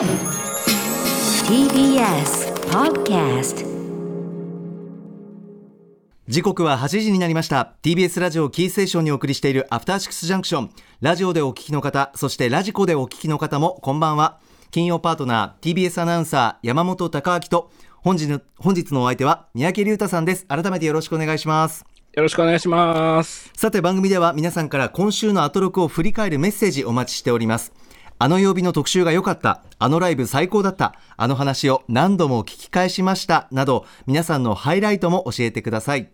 TBS Podcast 時刻は8時になりました。TBS ラジオキーステーションにお送りしているアフターシックスジャンクションラジオでお聞きの方そしてラジコでお聞きの方もこんばんは。金曜パートナー TBS アナウンサー山本貴明と本日の本日のお相手は三宅龍太さんです。改めてよろしくお願いします。よろしくお願いします。さて番組では皆さんから今週のアトロクを振り返るメッセージお待ちしておりますあの曜日の特集が良かった。あのライブ最高だった。あの話を何度も聞き返しました。など皆さんのハイライトも教えてください。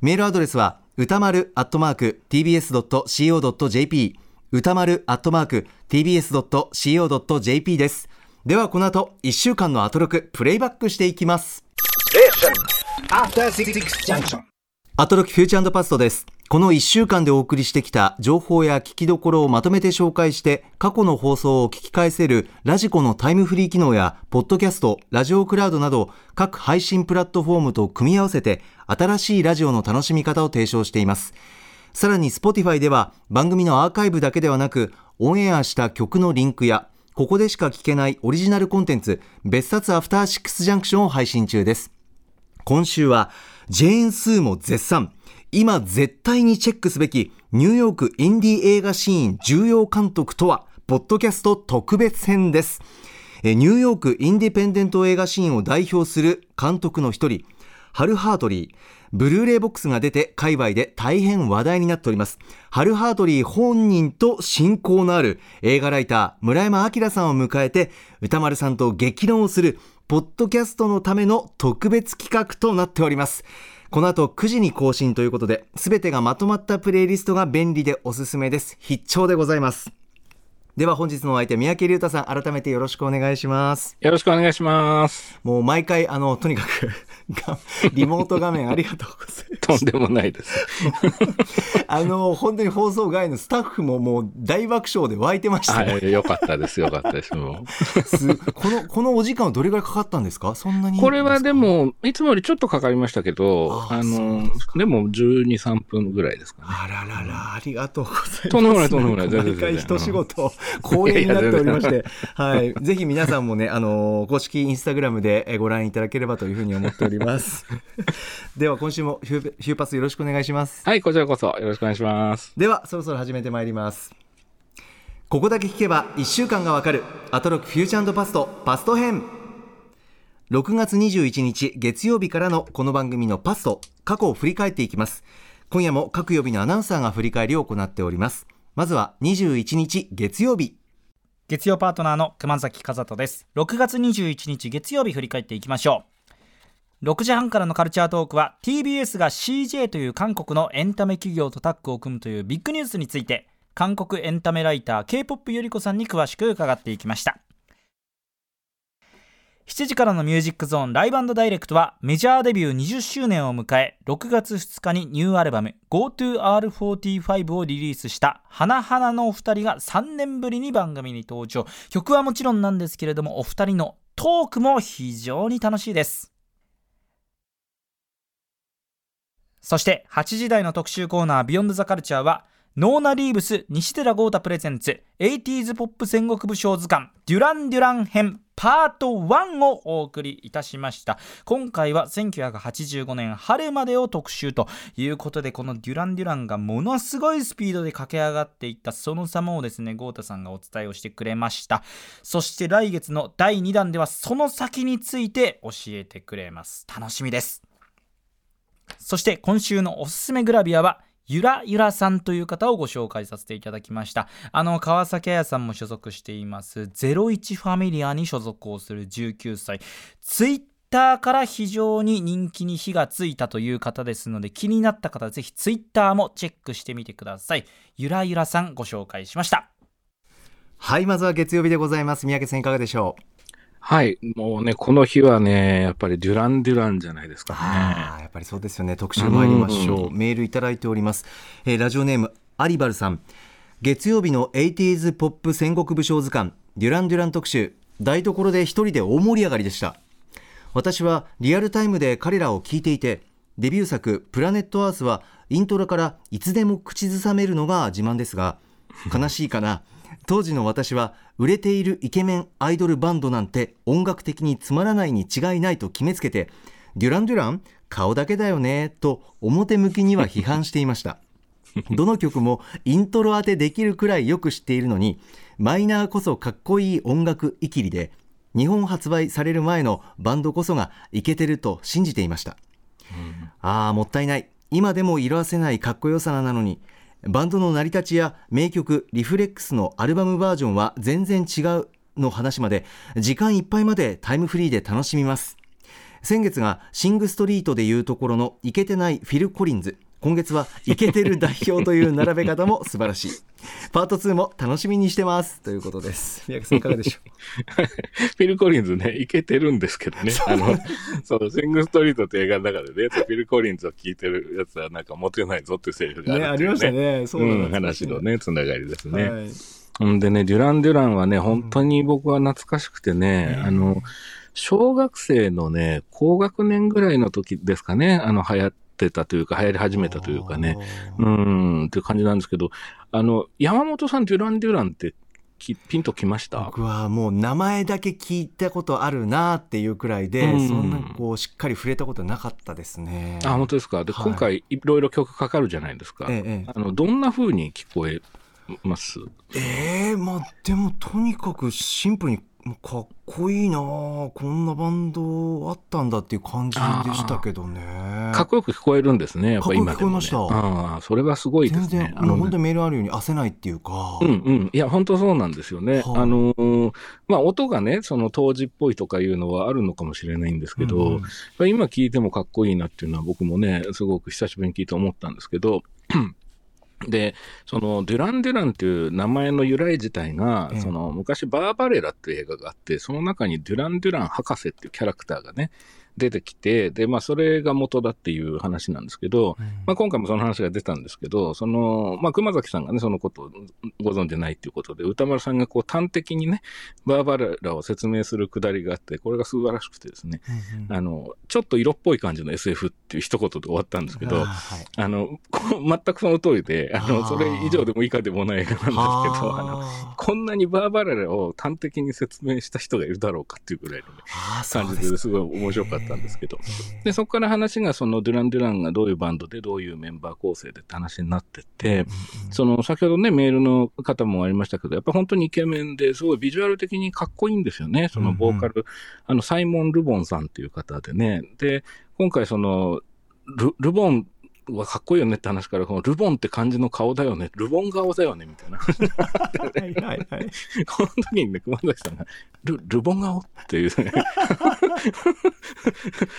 メールアドレスは歌丸アットマーク tbs.co.jp 歌丸アットマーク tbs.co.jp です。ではこの後1週間のアトロクプレイバックしていきます.アトロキフューチャーパストです。この1週間でお送りしてきた情報や聞きどころをまとめて紹介して過去の放送を聞き返せるラジコのタイムフリー機能やポッドキャスト、ラジオクラウドなど各配信プラットフォームと組み合わせて新しいラジオの楽しみ方を提唱しています。さらに Spotify では番組のアーカイブだけではなくオンエアした曲のリンクやここでしか聞けないオリジナルコンテンツ別冊アフターシックスジャンクションを配信中です。今週はジェーン・スーも絶賛今絶対にチェックすべきニューヨークインディー映画シーン重要監督とはポッドキャスト特別編です。ニューヨークインディペンデント映画シーンを代表する監督の一人ハル・ハートリー。ブルーレイボックスが出て界隈で大変話題になっております。ハル・ハートリー本人と親交のある映画ライター村山明さんを迎えて歌丸さんと激論をするポッドキャストのための特別企画となっております。この後9時に更新ということで、すべてがまとまったプレイリストが便利でおすすめです。必聴でございます。では本日のお相手、三宅龍太さん、改めてよろしくお願いします。よろしくお願いします。もう毎回、あの、とにかくが、リモート画面ありがとうございます。とんでもないです。あの、本当に放送外のスタッフももう大爆笑で湧いてましたね。はい、よかったです。よかったです。もすこの、このお時間はどれぐらいかかったんですか？そんなにうこれはで、も、いつもよりちょっとかかりましたけど、ああので、でも12、3分ぐらいですかね。あららら、ありがとうございます。とんでもないとんでもない毎回一仕事、恒例になっておりまして、はい。ぜひ皆さんもね、あのー公式インスタグラムでえーご覧いただければというふうに思っております。では、今週もヒューヒューパスよろしくお願いします。はい、こちらこそよろしくお願いします。では、そろそろ始めてまいります。ここだけ聞けば1週間がわかる、アトロックフューチャーパスト、パスト編。6月21日月曜日からのこの番組のパスト、過去を振り返っていきます。今夜も各曜日のアナウンサーが振り返りを行っております。まずは21日月曜日。月曜パートナーの熊崎和人です6月21日月曜日振り返っていきましょう6時半からのカルチャートークは TBS が CJ という韓国のエンタメ企業とタッグを組むというビッグニュースについて韓国エンタメライター K-POP ゆり子さんに詳しく伺っていきました。7時からのミュージックゾーンライブダイレクトはメジャーデビュー20周年を迎え6月2日にニューアルバム GoToR45 をリリースした花々のお二人が3年ぶりに番組に登場。曲はもちろんなんですけれどもお二人のトークも非常に楽しいです。そして8時台の特集コーナービヨンドザカルチャーはノーナ・リーブス西寺豪太プレゼンツ 80s ポップ戦国武将図鑑デュラン・デュラン編パート1をお送りいたしました。今回は1985年春までを特集ということでこのデュラン・デュランがものすごいスピードで駆け上がっていったその様をですね豪太さんがお伝えをしてくれました。そして来月の第2弾ではその先について教えてくれます。楽しみです。そして今週のおすすめグラビアはゆらゆらさんという方をご紹介させていただきました。あの川崎彩さんも所属しています。01ファミリアに所属をする19歳ツイッターから非常に人気に火がついたという方ですので気になった方はぜひツイッターもチェックしてみてください。ゆらゆらさんご紹介しました。はい、まずは月曜日でございます。三宅さんいかがでしょう？はい、もうね、この日はね、やっぱりデュラン・デュランじゃないですかね。やっぱりそうですよね。特集参りましょう。うメールいただいております。えーラジオネーム、アリバルさん。月曜日の 80s ポップ戦国武将図鑑、デュラン・デュラン特集、台所で一人で大盛り上がりでした。私はリアルタイムで彼らを聞いていて、デビュー作、プラネットアースは、イントロからいつでも口ずさめるのが自慢ですが、悲しいかな。当時の私は売れているイケメンアイドルバンドなんて音楽的につまらないに違いないと決めつけてデュラン・デュラン顔だけだよねと表向きには批判していました。どの曲もイントロ当てできるくらいよく知っているのにマイナーこそかっこいい音楽いきりで日本発売される前のバンドこそがイケてると信じていました、ああもったいない。今でも色あせないかっこよさなのにバンドの成り立ちや名曲リフレックスのアルバムバージョンは全然違うの話まで時間いっぱいまでタイムフリーで楽しみます。先月がシングストリートでいうところのイケてないフィル・コリンズ。今月はイケてる代表という並べ方も素晴らしい。パート2も楽しみにしてます。ということです。宮城さんいかがでしょ フィル・コリンズね、いけてるんですけどね。あの、そう、シング・ストリートって映画の中でね、フィル・コリンズを聞いてるやつはなんかモテないぞっていうセリフうがあるっていうね。ありましたね。そうなんうん、話のね、つながりですね。はい。うんでね、デュラン・デュランはね、本当に僕は懐かしくてね、あの、小学生のね、高学年ぐらいの時ですかね、あの、流行ってたというか、流行り始めたというかね、うん、っていう感じなんですけど、あの、山本さん、デュラン・デュランってきピンときました？僕はもう名前だけ聞いたことあるなっていうくらいで、うん。そんなこうしっかり触れたことなかったですね。あ、本当ですか？で、はい。今回、いろいろ曲かかるじゃないですか。ええええ。あの、どんな風に聞こえます？ええまあでもとにかくシンプルにかっこいいなあこんなバンドあったんだっていう感じでしたけどね。かっこよく聞こえるんですね、やっぱ今でも、ね。かっこよく聞こえああ、それはすごいですね。全然あのね本当にメールあるように焦せないっていうか。うんうん。いや、本当そうなんですよね。はいあのーまあ、音がね、その当時っぽいとかいうのはあるのかもしれないんですけど、うんうん今聞いてもかっこいいなっていうのは僕もね、すごく久しぶりに聞いて思ったんですけど、で、その、デュラン・デュランっていう名前の由来自体が、ええ。その、昔、バーバレラっていう映画があって、その中にデュラン・デュラン博士っていうキャラクターがね、出てきて、で、まあ、それが元だっていう話なんですけど、うん。まあ、今回もその話が出たんですけど、その、まあ、熊崎さんがね、そのことをご存じないっていうことで、歌丸さんがこう端的にね、バーバレラを説明するくだりがあって、これが素晴らしくてですね、うんうん。あの、ちょっと色っぽい感じの SF っていう一言で終わったんですけど、あはい。あの、全くその通りで、あの、それ以上でも以下でもない映画なんですけど、あの、はこんなにバーバレラを端的に説明した人がいるだろうかっていうぐらいのね、感じですごい面白かったんですけど。えで、そこから話がそのデュラン・デュランがどういうバンドでどういうメンバー構成でって話になってって、その先ほどね、メールの方もありましたけど、やっぱ本当にイケメンですごいビジュアル的にかっこいいんですよね。そのボーカル、あの、サイモン・ルボンさんっていう方でね。で、今回その、ルルボンはかっこいいよねって話から、このルボンって感じの顔だよね、ルボン顔だよね、みたいな。はいはいはい。この時にね、熊崎さんが、ル、ルボン顔？っていうね。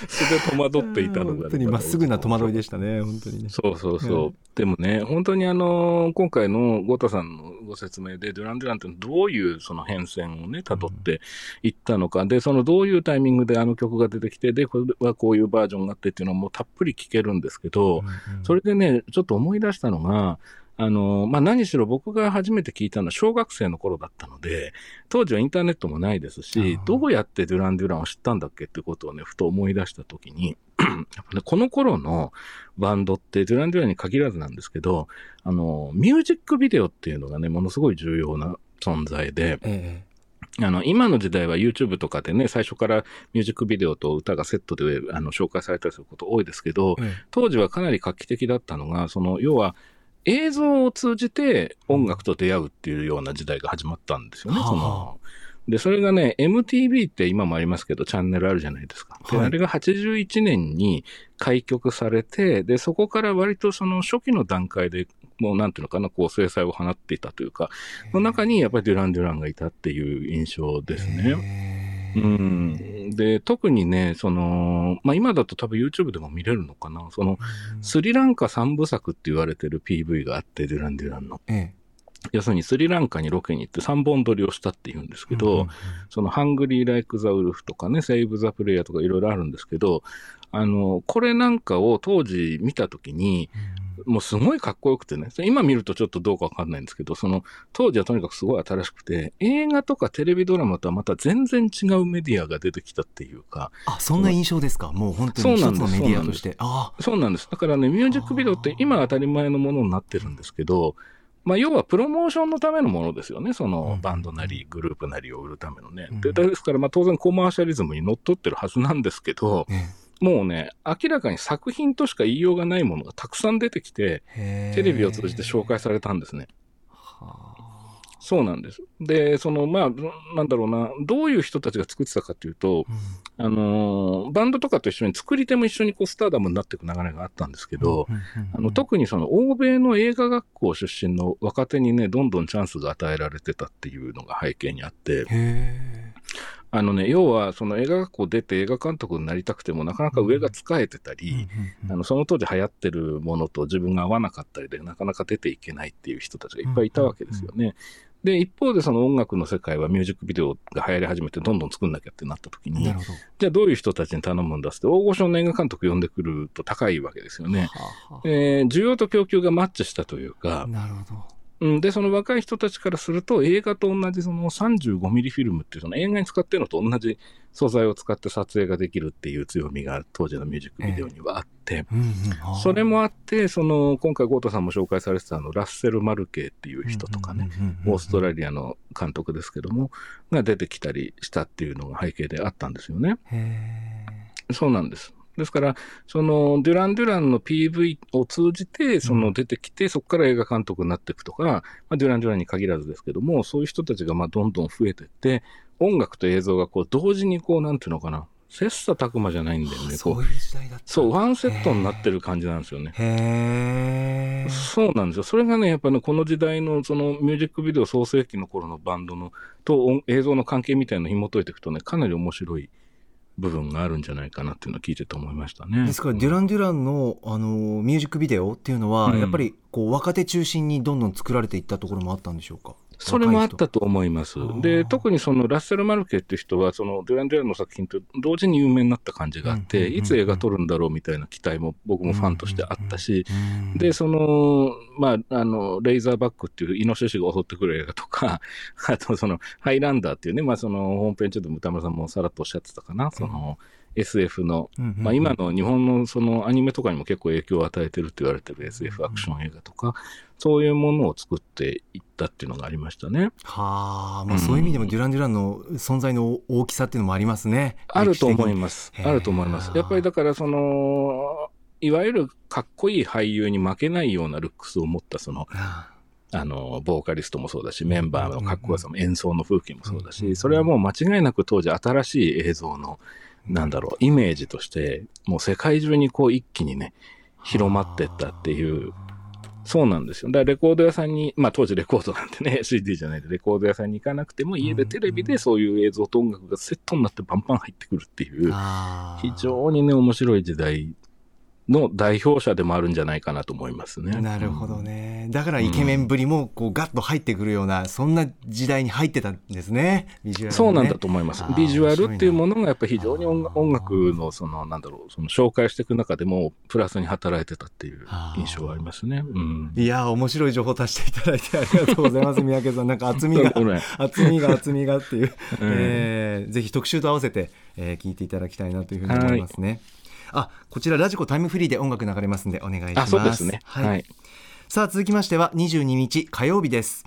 それで戸惑っていたのが、本当にまっすぐな戸惑いでしたね、本当にね。そうそうそう。うんでもね、本当にあの、今回のゴタさんのご説明で、デュラン・デュランってどういうその変遷をね、辿っていったのか、で、そのどういうタイミングであの曲が出てきて、で、これはこういうバージョンがあってっていうのはもうたっぷり聞けるんですけど、それでね、ちょっと思い出したのが、あの、まあ、何しろ僕が初めて聞いたのは小学生の頃だったので、当時はインターネットもないですしどうやってデュラン・デュランを知ったんだっけってことをね、ふと思い出したときに、やっぱね、この頃のバンドって、デュラン・デュランに限らずなんですけど、あの、ミュージックビデオっていうのがね、ものすごい重要な存在で、えあの、今の時代は YouTube とかでね、最初からミュージックビデオと歌がセットであの紹介されたりすること多いですけど、ええ当時はかなり画期的だったのが、その、要は、映像を通じて音楽と出会うっていうような時代が始まったんですよね。はあそので、それがね、MTV って今もありますけど、チャンネルあるじゃないですか。で、はいあれが81年に開局されて、で、そこから割とその初期の段階で、もうなんていうのかな、こう、制裁を放っていたというか、の中にやっぱりデュラン・デュランがいたっていう印象ですね。ええうん。で、特にね、その、まあ、今だと多分 YouTube でも見れるのかな。その、スリランカ三部作って言われてる PV があって、デュラン・デュランの。ええ要するにスリランカにロケに行って3本撮りをしたって言うんですけど、うんうんうんそのハングリー・ライク・ザ・ウルフとかね、セイブ・ザ・プレイヤーとかいろいろあるんですけど、あの、これなんかを当時見たときに、もうすごいかっこよくてね、今見るとちょっとどうかわかんないんですけど、その当時はとにかくすごい新しくて、映画とかテレビドラマとはまた全然違うメディアが出てきたっていうか、あそんな印象ですか？もう本当に一つのメディアとして。あそうなんです。だからね、ミュージックビデオって今当たり前のものになってるんですけど、まあ、要はプロモーションのためのものですよね、そのうん。バンドなり、グループなりを売るためのね。うん。でですから、まあ、当然コマーシャリズムにのっとってるはずなんですけど、もうね、明らかに作品としか言いようがないものがたくさん出てきて、テレビを通じて紹介されたんですね。そうなんです。で、その、まあ、なんだろうな、どういう人たちが作ってたかというと、あのーバンドとかと一緒に作り手も一緒にこうスターダムになっていく流れがあったんですけど、あの特にその欧米の映画学校出身の若手にね、どんどんチャンスが与えられてたっていうのが背景にあって、へあのね、要はその映画学校出て映画監督になりたくてもなかなか上が使えてたり、あのその当時流行ってるものと自分が合わなかったりでなかなか出ていけないっていう人たちがいっぱいいたわけですよね。で、一方でその音楽の世界はミュージックビデオが流行り始めてどんどん作んなきゃってなった時に。じゃあどういう人たちに頼むんだって大御所の映画監督呼んでくると高いわけですよね。はあえー需要と供給がマッチしたというか、なるほど。うん、で、その若い人たちからすると、映画と同じその35ミリフィルムっていうその映画に使ってるのと同じ素材を使って撮影ができるっていう強みが当時のミュージックビデオにはあって、うんうん。それもあって、その、今回ゴートさんも紹介されてたあの、ラッセル・マルケーっていう人とかね、、オーストラリアの監督ですけども、が出てきたりしたっていうのが背景であったんですよね。へそうなんです。ですから、その、デュラン・デュランの PV を通じて、その出てきて、そこから映画監督になっていくとか、まあ、デュラン・デュランに限らずですけども、そういう人たちがまあどんどん増えていって、音楽と映像がこう同時にこう、なんていうのかな、切磋琢磨じゃないんだよね。そういう時代だった。そう、ワンセットになってる感じなんですよね。へえ。そうなんですよ。それがね、やっぱね、この時代のそのミュージックビデオ創世期の頃のバンドのと音映像の関係みたいなのを紐解いていくとね、かなり面白い部分があるんじゃないかなっていうのを聞いてて思いましたね。ですから、デュラン・デュランの、あの、ミュージックビデオっていうのは、うんやっぱり、こう、若手中心にどんどん作られていったところもあったんでしょうか？それもあったと思います。あ。で、ー。特にそのラッセル・マルケっていう人は、そのデュラン・デュランの作品と同時に有名になった感じがあって、うんうんうんうん。いつ映画撮るんだろうみたいな期待も僕もファンとしてあったし、で、その、まあ、あの、レイザーバックっていうイノシシが襲ってくる映画とか、あとその、ハイランダーっていうね、まあその、ホームページでも歌村さんもさらっとおっしゃってたかな、その、SF の、うんうんうんまあ今の日本のそのアニメとかにも結構影響を与えてるって言われてる SF アクション映画とか、そういうものを作っていったっていうのがありましたね。はあ、まあ、そういう意味でもデュラン・デュランの存在の大きさっていうのもありますね。あると思いす。ます。あると思います。やっぱりだからその、いわゆるかっこいい俳優に負けないようなルックスを持ったその、ああの、ボーカリストもそうだし、メンバーのかっこよさも演奏の風景もそうだうんし、それはもう間違いなく当時新しい映像の、なんだろう、イメージとして、もう世界中にこう一気にね、広まってったっていう、そうなんですよ。だからレコード屋さんに、まあ当時レコードなんてね、CD じゃないでレコード屋さんに行かなくても、家でテレビでそういう映像と音楽がセットになってバンバン入ってくるっていう、あ非常にね、面白い時代の代表者でもあるんじゃないかなと思いますね。なるほどね。だからイケメンぶりもこうガッと入ってくるような、そんな時代に入ってたんですね。ビジュアルもねそうなんだと思いますビジュアルっていうものがやっぱり非常に音楽のその、なんだろう、その紹介していく中でもプラスに働いてたっていう印象はありますね。うん。いやー面白い情報足していただいてありがとうございます。三宅さん。なんか厚みが厚みが厚みがっていう、えーぜひ特集と合わせて、えー聞いていただきたいなというふうに思いますね。あ、こちらラジコタイムフリーで音楽流れますんでお願いしまあ、す。そうですね。はい。はい。さあ続きましては22日火曜日です。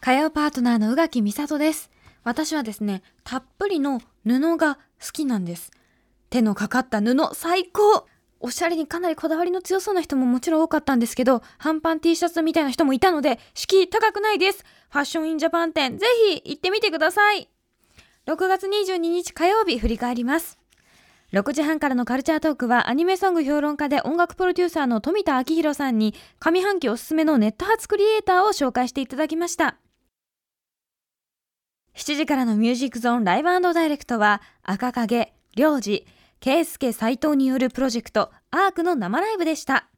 火曜パートナーの宇垣美里です。私はですね、たっぷりの布が好きなんです。手のかかった布最高おしゃれにかなりこだわりの強そうな人ももちろん多かったんですけど、半パン T シャツみたいな人もいたので、敷居高くないです。ファッションインジャパン店、ぜひ行ってみてください。6月22日火曜日振り返ります。6時半からのカルチャートークはアニメソング評論家で音楽プロデューサーの富田明宏さんに上半期おすすめのネット発クリエイターを紹介していただきました。7時からのミュージックゾーンライブダイレクトは赤影、良二、圭介斎藤によるプロジェクトアークの生ライブでした。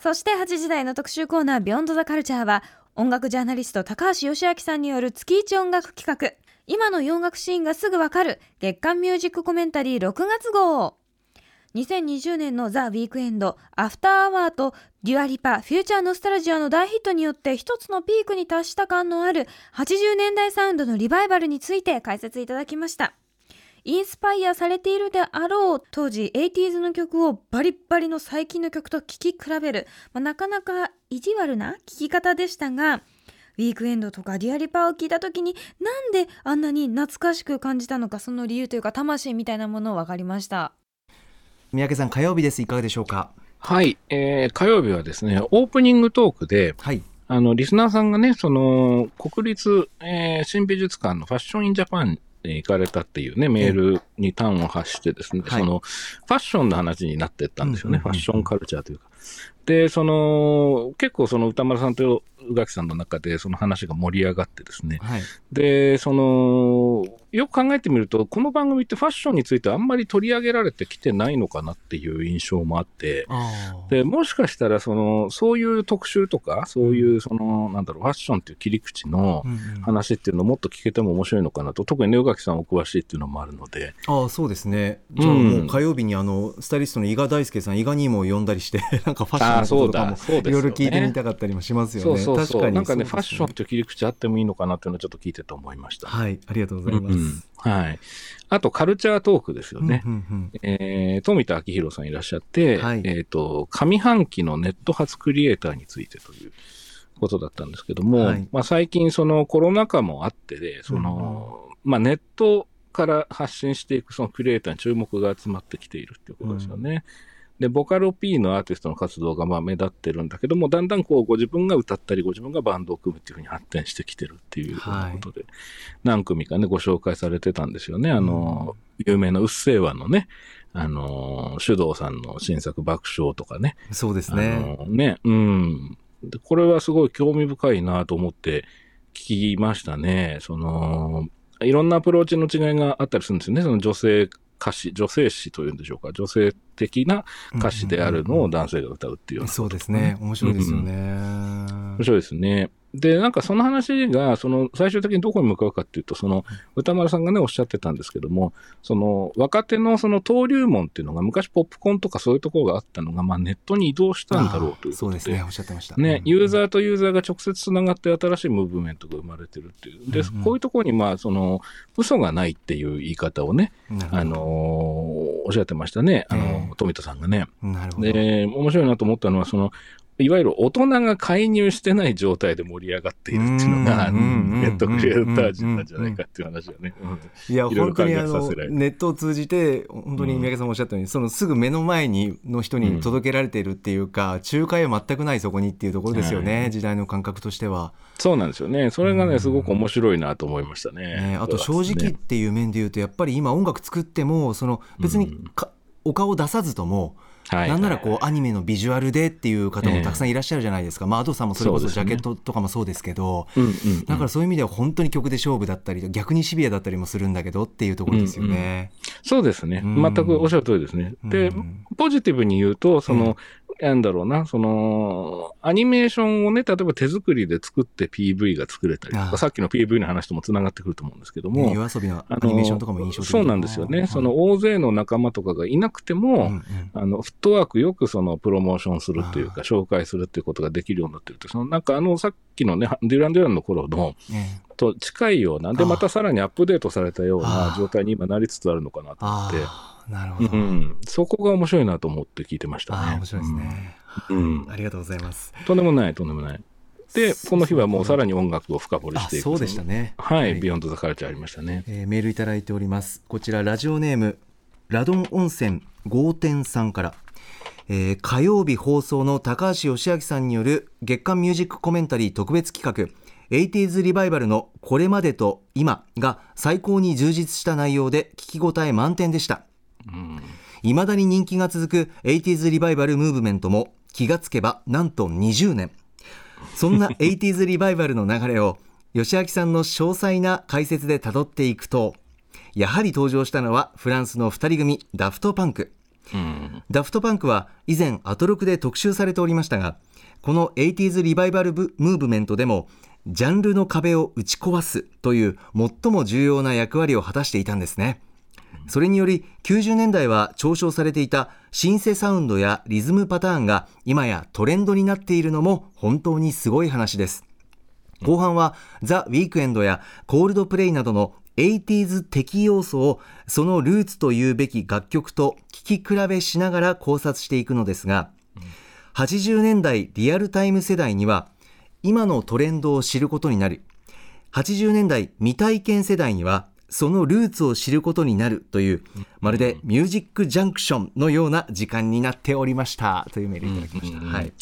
そして8時台の特集コーナービヨンドザカルチャーは音楽ジャーナリスト高橋芳朗さんによる月一音楽企画今の洋楽シーンがすぐわかる。月刊ミュージックコメンタリー6月号。2020年のザ・ウィークエンド、アフターアワーとデュアリパ、フューチャーノスタルジアの大ヒットによって一つのピークに達した感のある80年代サウンドのリバイバルについて解説いただきました。インスパイアされているであろう当時 80s の曲をバリッバリの最近の曲と聴き比べる、まあ、なかなか意地悪な聴き方でしたがウィークエンドとかデュアリパーを聞いた時になんであんなに懐かしく感じたのかその理由というか魂みたいなもの分かりました。三宅さん火曜日です。いかがでしょうか？はい、えー火曜日はですね、オープニングトークで、はい。あの、リスナーさんがね、その、国立、えー新美術館のファッションインジャパンに行かれたっていうね、メールに端を発してですね、はい。その、ファッションの話になってったんですよね、うんうんうん。ファッションカルチャーというか。で、その、結構その歌丸さんと宇垣さんの中でその話が盛り上がってですね、はい。で、その、よく考えてみると、この番組ってファッションについてあんまり取り上げられてきてないのかなっていう印象もあって、で、もしかしたら、その、そういう特集とか、そういう、その、なんだろう、ファッションっていう切り口の話っていうのをもっと聞けても面白いのかなと、特にね、宇垣さんお詳しいっていうのもあるので、ああそうですね。じゃあうん。もう火曜日にあのスタイリストの伊賀大輔さん伊賀にも呼んだりして なんかファッションあーのこととかもそうだ。そうですよねいろいろ聞いてみたかったりもしますよねそうそうそう、確かになんかね、そうですファッションっていう切り口あってもいいのかなっていうのをちょっと聞いてて思いました。はいありがとうございます、うんうんはい。あと、カルチャートークですよね。うんうんうんえー富田明宏さんいらっしゃって、はいえっ、と、上半期のネット発クリエイターについてということだ。ったんですけども、はいまあ最近そのコロナ禍もあってで、その、まあネットから発信していくそのクリエイターに注目が集まってきているっていうことですよね。で、ボカロ P のアーティストの活動がまあ目立ってるんだけども、だんだんこうご自分が歌ったり、ご自分がバンドを組むっていうふうに発展してきてるっていうことで、何組かね、ご紹介されてたんですよね。あの、有名なうっせぇわのね、あの、手動さんの新作爆笑とかね。そうですねあのね、うん。でこれはすごい興味深いなと思って聞きましたね。その、いろんなアプローチの違いがあったりするんですよね。その女性歌詞、女性詞というんでしょうか。女性的な歌詞であるのを男性が歌うっていうようなそうですね。面白いですよね、面白いですね。で、なんかその話が、その最終的にどこに向かうかっていうと、その歌丸さんがね、おっしゃってたんですけども、その若手のその登竜門っていうのが、昔ポップコーンとかそういうところがあったのが、まあネットに移動したんだろうという。そうですねおっしゃってましたね、ユーザーーとユーザーが直接つながって新しいムーブメントが生まれてるっていう。で、うんうんこういうところに、まあ、その、嘘がないっていう言い方をね、あのーおっしゃってましたね。あの、ええ富田さんがね。どなるほどで、面白いなと思ったのは、その、いわゆる大人が介入してない状態で盛り上がっているっていうのが、ネットクリエイター陣なんじゃないかっていう話だね。うんいやいろいろ本当にあの考えさせられるネットを通じて本当に三宅さんもおっしゃったように、そのすぐ目の前にの人に届けられているっていうか、仲介は全くないそこにっていうところですよね、はい時代の感覚としては、そうなんですよね。それがね、うんすごく面白いなと思いましたね。ね、あと正直っていう面で言うとやっぱり今音楽作ってもその別にか、お顔出さずともはい。なんならこうアニメのビジュアルでっていう方もたくさんいらっしゃるじゃないですか、まあ、アドさんもそれこそジャケットとかもそうですけどうんうんうん。だからそういう意味では本当に曲で勝負だったり逆にシビアだったりもするんだけどっていうところですよね。そうですね。うん全くおっしゃる通りですね。でうん、ポジティブに言うと、その、なんだろうな、その、アニメーションをね、例えば手作りで作って PV が作れたりとか、さっきの PV の話ともつながってくると思うんですけども、ね夜遊びのあアニメーションとかも印象的そうなんですよね。その大勢の仲間とかがいなくても、うんうん。あの、フットワークよくそのプロモーションするっていうか、紹介するっていうことができるようになってるって、そのなんかあの、さっきのね、デュラン・デュランの頃の、ねと近いような、で、またさらにアップデートされたような状態に今なりつつあるのかなと思って、なるほど、うん、そこが面白いなと思って聞いてましたね。ああ面白いですね、うん。ありがとうございます。とんでもない、とんでもない。で、この日はもうさらに音楽を深掘りあしていく。そうでした。ね。はい、ビヨンドザカルチャーありましたね。えーメールいただいております。こちらラジオネームラドン温泉豪天さんから、えー火曜日放送の高橋義明さんによる月間ミュージックコメンタリー特別企画 80s リバイバルのこれまでと今が最高に充実した内容で聞き応え満点でした。うん。だに人気が続く 80s リバイバルムーブメントも気がつけばなんと20年そんな 80s リバイバルの流れを吉明さんの詳細な解説でたどっていくとやはり登場したのはフランスの2人組ダフトパンクうん。ダフトパンクは以前アトロクで特集されておりましたがこの 80s リバイバルブムーブメントでもジャンルの壁を打ち壊すという最も重要な役割を果たしていたんですねそれにより90年代は嘲笑されていたシンセサウンドやリズムパターンが今やトレンドになっているのも本当にすごい話です。後半はザ・ウィークエンドやコールドプレイなどの 80s 的要素をそのルーツというべき楽曲と聴き比べしながら考察していくのですが、80年代リアルタイム世代には今のトレンドを知ることになる80年代未体験世代にはそのルーツを知ることになるというまるでミュージックジャンクションのような時間になっておりました。というメールいただきました、はい、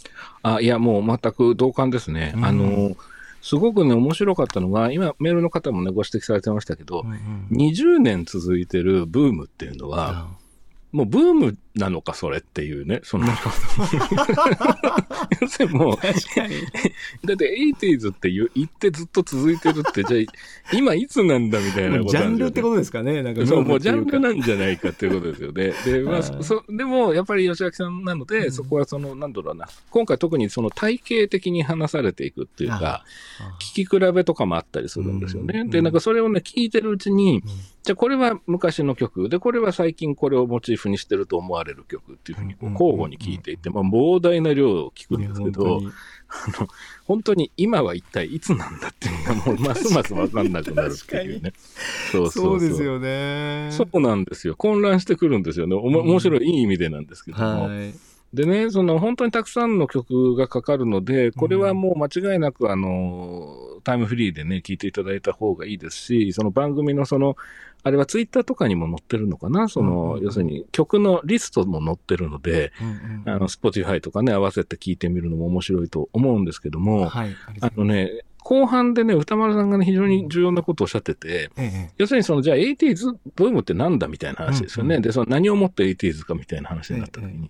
あ、いや、もう全く同感ですね。あの、すごくね、面白かったのが、今、メールの方もね、ご指摘されてましたけど、20年続いてるブームっていうのは、もうブームなのか、それっていうね、その、要する にもう、だって 80s って言言ってずっと続いてるって、じゃあ、今いつなんだみたいなことジャンルってことですかねなんかそう、もうジャンルななんじゃないかっていうことですよね。で、まあ、そそでも、やっぱり吉明さんなので、そこはその、なんだろうな、今回特にその体系的に話されていくっていうか、聞き比べとかもあったりするんですよね。うんで、なんかそれをね、聞いてるうちに、じゃあこれは昔の曲、で、これは最近これをモチーフにしてると思われる曲っていうふうにこううん交互に聞いていって、まあ、膨大な量を聞くんですけど、あの、本当に今は一体いつなんだっていうのがもう ますますわかんなくなるっていうね。そうそうそうですよねそうなんですよ。混乱してくるんですよね。おも面白い、いい意味でなんですけども。はいでね、その本当にたくさんの曲がかかるので、これはもう間違いなく、あの、タイムフリーでね、聴いていただいた方がいいですし、その番組のその、あれはツイッターとかにも載ってるのかな？その、要するに曲のリストも載ってるので、あの、スポティファイとかね、合わせて聴いてみるのも面白いと思うんですけども、はいあのね、後半でね、宇多丸さんがね、非常に重要なことをおっしゃってて、ええ。要するにその、じゃあ 80s ブームってなんだみたいな話ですよね。うんで、その何をもって 80s かみたいな話になった時に、え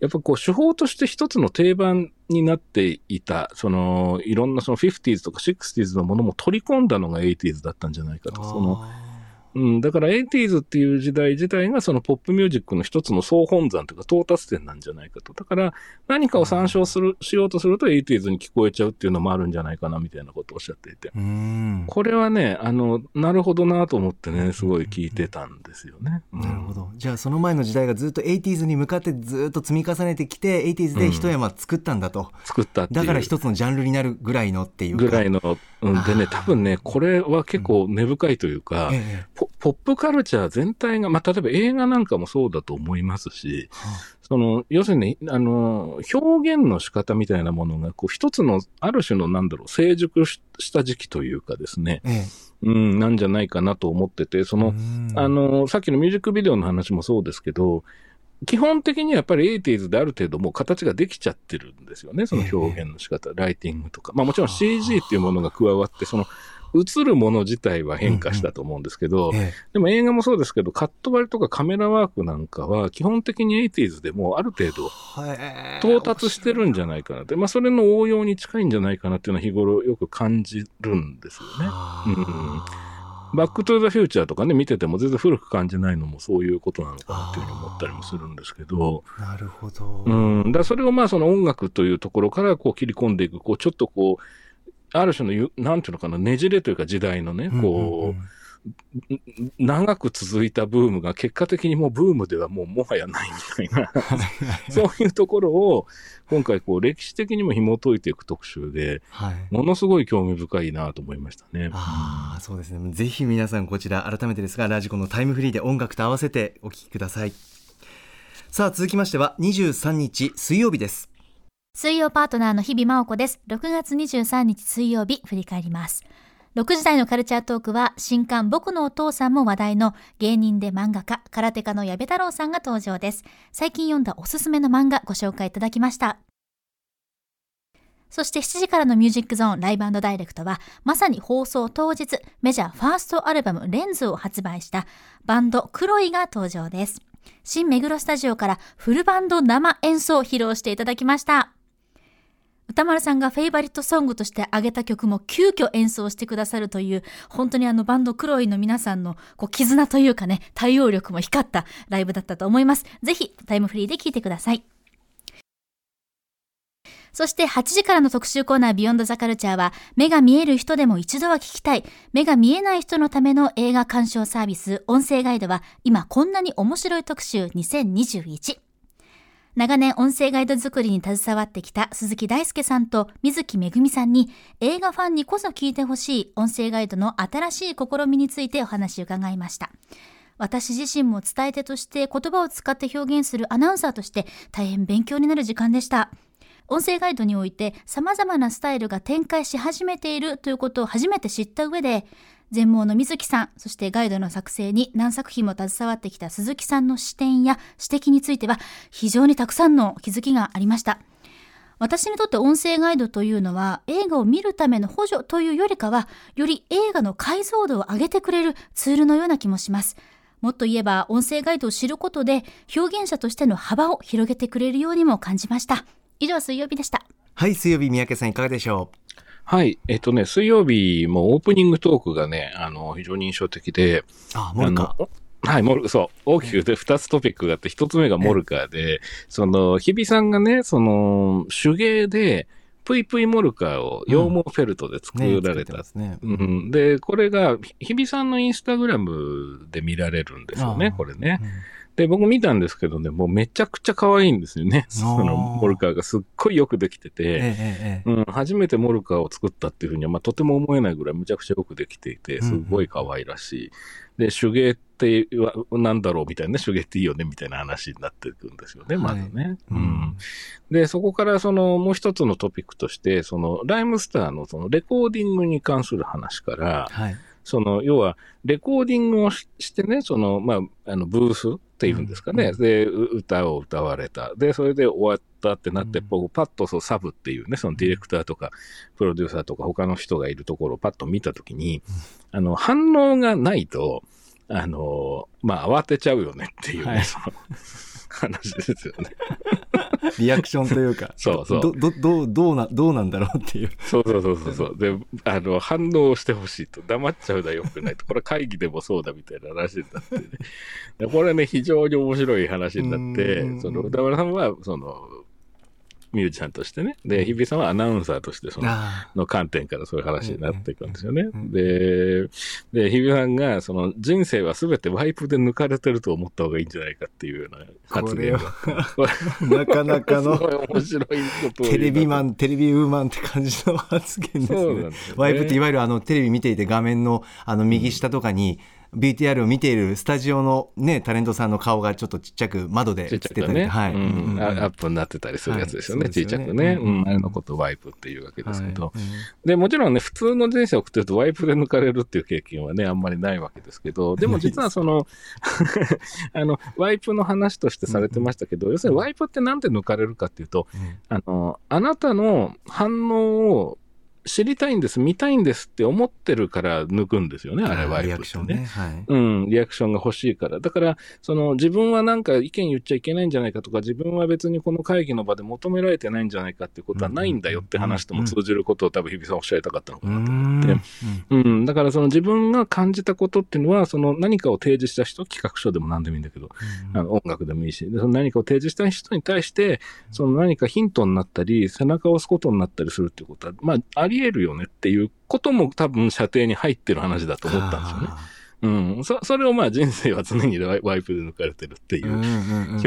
やっぱこう手法として一つの定番になっていた、その、いろんなその 50s とか 60s のものも取り込んだのが 80s だったんじゃないかと。その、うん、だから 80s っていう時代自体がそのポップミュージックの一つの総本山というか到達点なんじゃないかと。だから何かを参照する、しようとすると 80s に聞こえちゃうっていうのもあるんじゃないかなみたいなことをおっしゃっていて。うんこれはね、あの、なるほどなと思ってね、すごい聞いてたんですよね。うんなるほど。じゃあその前の時代がずっと 80s に向かってずっと積み重ねてきて 80s で一山作ったんだと。作ったっていう。だから一つのジャンルになるぐらいのっていうか。ぐらいの、うん、でね、多分ね、これは結構根深いというか、ええポポップカルチャー全体が、まあ、例えば映画なんかもそうだと思いますし、その、要するに、あの、表現の仕方みたいなものが、こう、一つの、ある種の、なんだろう、成熟しした時期というかですね、ええ。うん、なんじゃないかなと思ってて、その、うん。あの、さっきのミュージックビデオの話もそうですけど、基本的にはやっぱり 80s である程度もう形ができちゃってるんですよね、その表現の仕方、ライティングとか。まあもちろん CG っていうものが加わって、その映るもの自体は変化したと思うんですけど、えでも映画もそうですけど、カット割りとかカメラワークなんかは基本的に 80s でもうある程度え到達してるんじゃないかなって、まあそれの応用に近いんじゃないかなっていうのは日頃よく感じるんですよね。バックトゥザフューチャーとかね、見てても全然古く感じないのもそういうことなのかなっていうふうに思ったりもするんですけど、なるほど。うん、だからそれをまあその音楽というところからこう切り込んでいく、こうちょっとこう、ある種のゆ、なんていうのかな、ねじれというか時代のね、こう、長く続いたブームが結果的にもうブームではもうもはやないみたいな、そういうところを今回こう歴史的にも紐解いていく特集で、はい。ものすごい興味深いなと思いましたね。ああ、そうですね。ぜひ皆さんこちら改めてですが、ラジコのタイムフリーで音楽と合わせてお聴きください。さあ、続きましては23日水曜日です。水曜パートナーの日々真央子です。6月23日水曜日、振り返ります。6時台のカルチャートークは、新刊僕のお父さんも話題の芸人で漫画家、空手家の矢部太郎さんが登場です。最近読んだおすすめの漫画ご紹介いただきました。そして7時からのミュージックゾーンライブダイレクトは、まさに放送当日、メジャーファーストアルバムレンズを発売したバンドクロイが登場です。新目黒スタジオからフルバンド生演奏を披露していただきました。歌丸さんがフェイバリットソングとして挙げた曲も急遽演奏してくださるという、本当にあのバンドクロイの皆さんのこう絆というかね、対応力も光ったライブだったと思います。ぜひタイムフリーで聴いてください。そして8時からの特集コーナービヨンドザカルチャーは、目が見える人でも一度は聞きたい、目が見えない人のための映画鑑賞サービス、音声ガイドは、今こんなに面白い特集2021。長年音声ガイド作りに携わってきた鈴木大輔さんと水木めぐみさんに映画ファンにこそ聞いてほしい音声ガイドの新しい試みについてお話を伺いました。私自身も伝え手として言葉を使って表現するアナウンサーとして大変勉強になる時間でした。音声ガイドにおいて様々なスタイルが展開し始めているということを初めて知った上で、全盲の水木さん、そしてガイドの作成に何作品も携わってきた鈴木さんの視点や指摘については非常にたくさんの気づきがありました。私にとって音声ガイドというのは映画を見るための補助というよりかは、より映画の解像度を上げてくれるツールのような気もします。もっと言えば音声ガイドを知ることで表現者としての幅を広げてくれるようにも感じました。以上水曜日でした。はい、水曜日、三宅さんいかがでしょう？はい。えっとね、水曜日もオープニングトークがね、あの、非常に印象的で、うあ、モルカ？あのはい、モル、そう。大きくで二つトピックがあって、一つ目がモルカーで、その、日比さんがね、その、手芸で、ぷいぷいモルカーを羊毛フェルトで作ねられた。ますね。うん、で、これが、日比さんのインスタグラムで見られるんですよね、これね。で、僕見たんですけどね、もうめちゃくちゃ可愛いんですよね。その、モルカーがすっごいよくできてて、ええええうん、初めてモルカーを作ったっていうふうには、まあ、とても思えないぐらいむちゃくちゃよくできていて、すごい可愛らしい。で、手芸ってはなんだろうみたいなね、手芸っていいよねみたいな話になっていくんですよね、まずね。うんうん。で、そこからそのもう一つのトピックとして、そのライムスターのそのレコーディングに関する話から、はい。その、要は、レコーディングをししてね、その、まあ、あの、ブースっていうんですかね。うんで、う歌を歌われた。で、それで終わったってなって、うんパッとそうサブっていうね、そのディレクターとか、プロデューサーとか他の人がいるところをパッと見たときに、あの、反応がないと、あの、まあ、慌てちゃうよねっていうね、はいその話ですよね。リアクションというか、そうそうど、ど、どう、どうな、どうなんだろうっていう。そうそうそうそうそう。で、あの、反応してほしいと。黙っちゃうのは良くないと。これ会議でもそうだみたいな話になってね。でこれね、非常に面白い話になってうん、その、歌丸さんは、その、ミュージシャンとしてね。で、日比さんはアナウンサーとして、その、あの観点からそういう話になっていくんですよねうん。で、で、日比さんが、その、人生は全てワイプで抜かれてると思った方がいいんじゃないかっていうような発言が。なかなかの面白いことテレビマン、テレビウーマンって感じの発言ですねですよね。ワイプっていわゆるあのテレビ見ていて画面のあの右下とかに VTR を見ているスタジオのね、タレントさんの顔がちょっとちっちゃく窓で映ってたりはい。うん。うんうんあアップになってたりするやつですよね、はい。ちっちゃくね、そうん。あれのことをワイプっていうわけですけど、はい。で、もちろんね、普通の人生を送ってるとワイプで抜かれるっていう経験はね、あんまりないわけですけど、でも実はその、あの、ワイプの話としてされてましたけど、要するにワイプってなんで抜かれるかっていうと、あの、あなたの反応を知りたいんです、見たいんですって思ってるから抜くんですよね、あれワイリ。アクションね。はい。うん、リアクションが欲しいから。だから、その自分はなんか意見言っちゃいけないんじゃないかとか、自分は別にこの会議の場で求められてないんじゃないかっていうことはないんだよって話とも通じることを多分日比さんおっしゃりたかったのかうなと思って。ん。うん、だからその自分が感じたことっていうのは、その何かを提示した人、企画書でも何でもいいんだけど、あの音楽でもいいし、でその何かを提示した人に対して、その何かヒントになったり、背中を押すことになったりするっていうことは、まあ、あり得るよねっていうことも多分射程に入ってる話だと思ったんですよね。うん。そ、それをまあ人生は常にワイプで抜かれてるっていう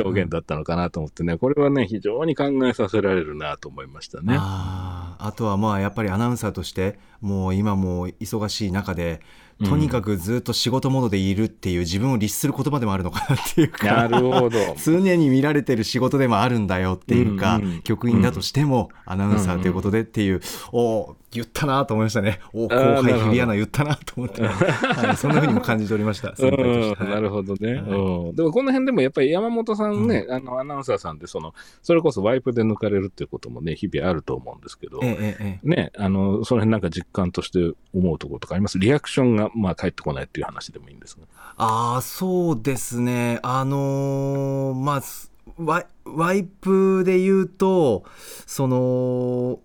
表現だったのかなと思ってね、これはね、非常に考えさせられるなと思いましたね。あーあとはまあやっぱりアナウンサーとしてもう今もう忙しい中でとにかくずっと仕事モードでいるっていう自分を律する言葉でもあるのかなっていうかなるほど。常に見られてる仕事でもあるんだよっていうか、うんうん局員だとしてもアナウンサーということでっていう、おー言ったなと思いましたね。お後輩日比アナ言ったなと思って、はい、そんなふうにも感じておりました。先輩として、うん、なるほどね。はい。うん。でもこの辺でもやっぱり山本さんね、あの、アナウンサーさんで、その、それこそワイプで抜かれるっていうこともね、日々あると思うんですけど、えええね、あの、その辺なんか実感として思うところとかあります？リアクションが、まあ、返ってこないっていう話でもいいんですが。ああ、そうですね。あのーまあ、すワイ、ワイプで言うと、その、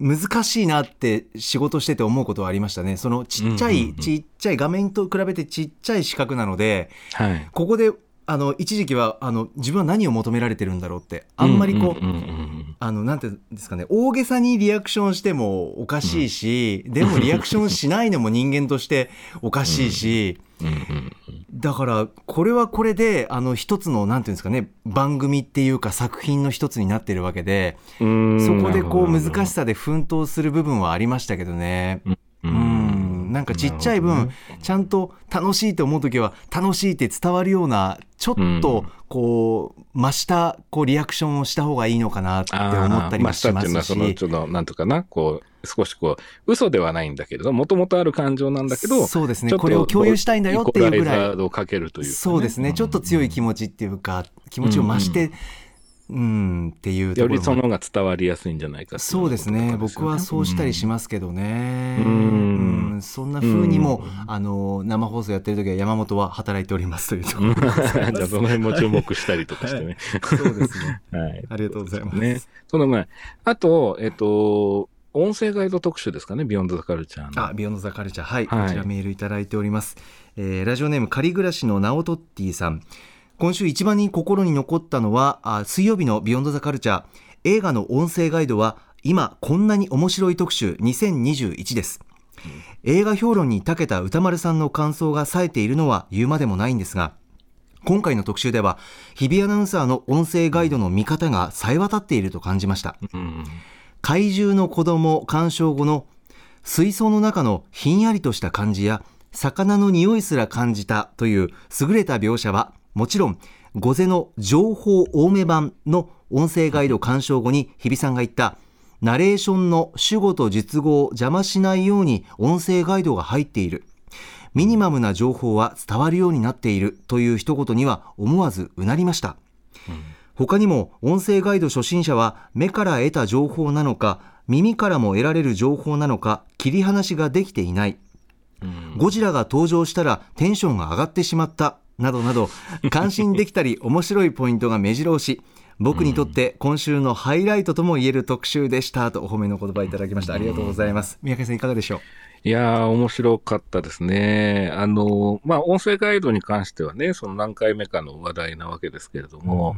難しいなって仕事してて思うことはありましたね。そのちっちゃい、うんうんうんちっちゃい画面と比べてちっちゃい四角なので、はい。ここで、あの、一時期は、あの、自分は何を求められてるんだろうって、あんまりこう、んんんあの、なんていうんですかね、大げさにリアクションしてもおかしいし、でもリアクションしないのも人間としておかしいし、うんうんうんだからこれはこれであの一つのなんていうんですかね番組っていうか作品の一つになってるわけでそこでこう難しさで奮闘する部分はありましたけどね。ううんんなんかちっちゃい分、ちゃんと楽しいと思う時は楽しいって伝わるようなちょっとこう増したこうリアクションをした方がいいのかなって思ったりもしまあーまあ、すしたっていうのは、その、しちょっと、なんとかな、こう、少しこう、嘘ではないんだけれど、もともとある感情なんだけど、そうですね。これを共有したいんだよっていうぐらい。そうですね。ちょっと強い気持ちっていうか気持ちを増してうんっていうとよころもりその方が伝わりやすいんじゃないかっていそうですね僕はそうしたりしまますけどね、うんうんそんな風にも、あの生放送やってる時は山本は働いておりますというところ じゃあその辺も注目したりとかしてね。そうですね はい。ありがとうございますね。その前。あと、えっと、音声ガイド特集ですかね、ビヨンドザカルチャーの。あ、ビヨンドザカルチャー。はい。はいこちらメールいただいております。えーラジオネーム、仮暮らしのナオトッティさん。今週一番に心に残ったのは、水曜日のビヨンドザカルチャー。映画の音声ガイドは、今こんなに面白い特集2021です。映画評論に長けた歌丸さんの感想が冴えているのは言うまでもないんですが、今回の特集では、日比アナウンサーの音声ガイドの見方が冴え渡っていると感じました。うん。怪獣の子供鑑賞後の水槽の中のひんやりとした感じや魚の匂いすら感じたという優れた描写はもちろん御瀬の情報多め版の音声ガイド鑑賞後に日比さんが言ったナレーションの主語と述語を邪魔しないように音声ガイドが入っている。ミニマムな情報は伝わるようになっているという一言には思わずうなりました。他にも音声ガイド初心者は目から得た情報なのか耳からも得られる情報なのか切り離しができていない、ゴジラが登場したらテンションが上がってしまった。などなど感心できたり面白いポイントが目白押し。僕にとって今週のハイライトとも言える特集でしたとお褒めの言葉いただきました。ありがとうございます。三宅さんいかがでしょう？いやー、面白かったですね。あの、まあ、音声ガイドに関してはね、その何回目かの話題なわけですけれども、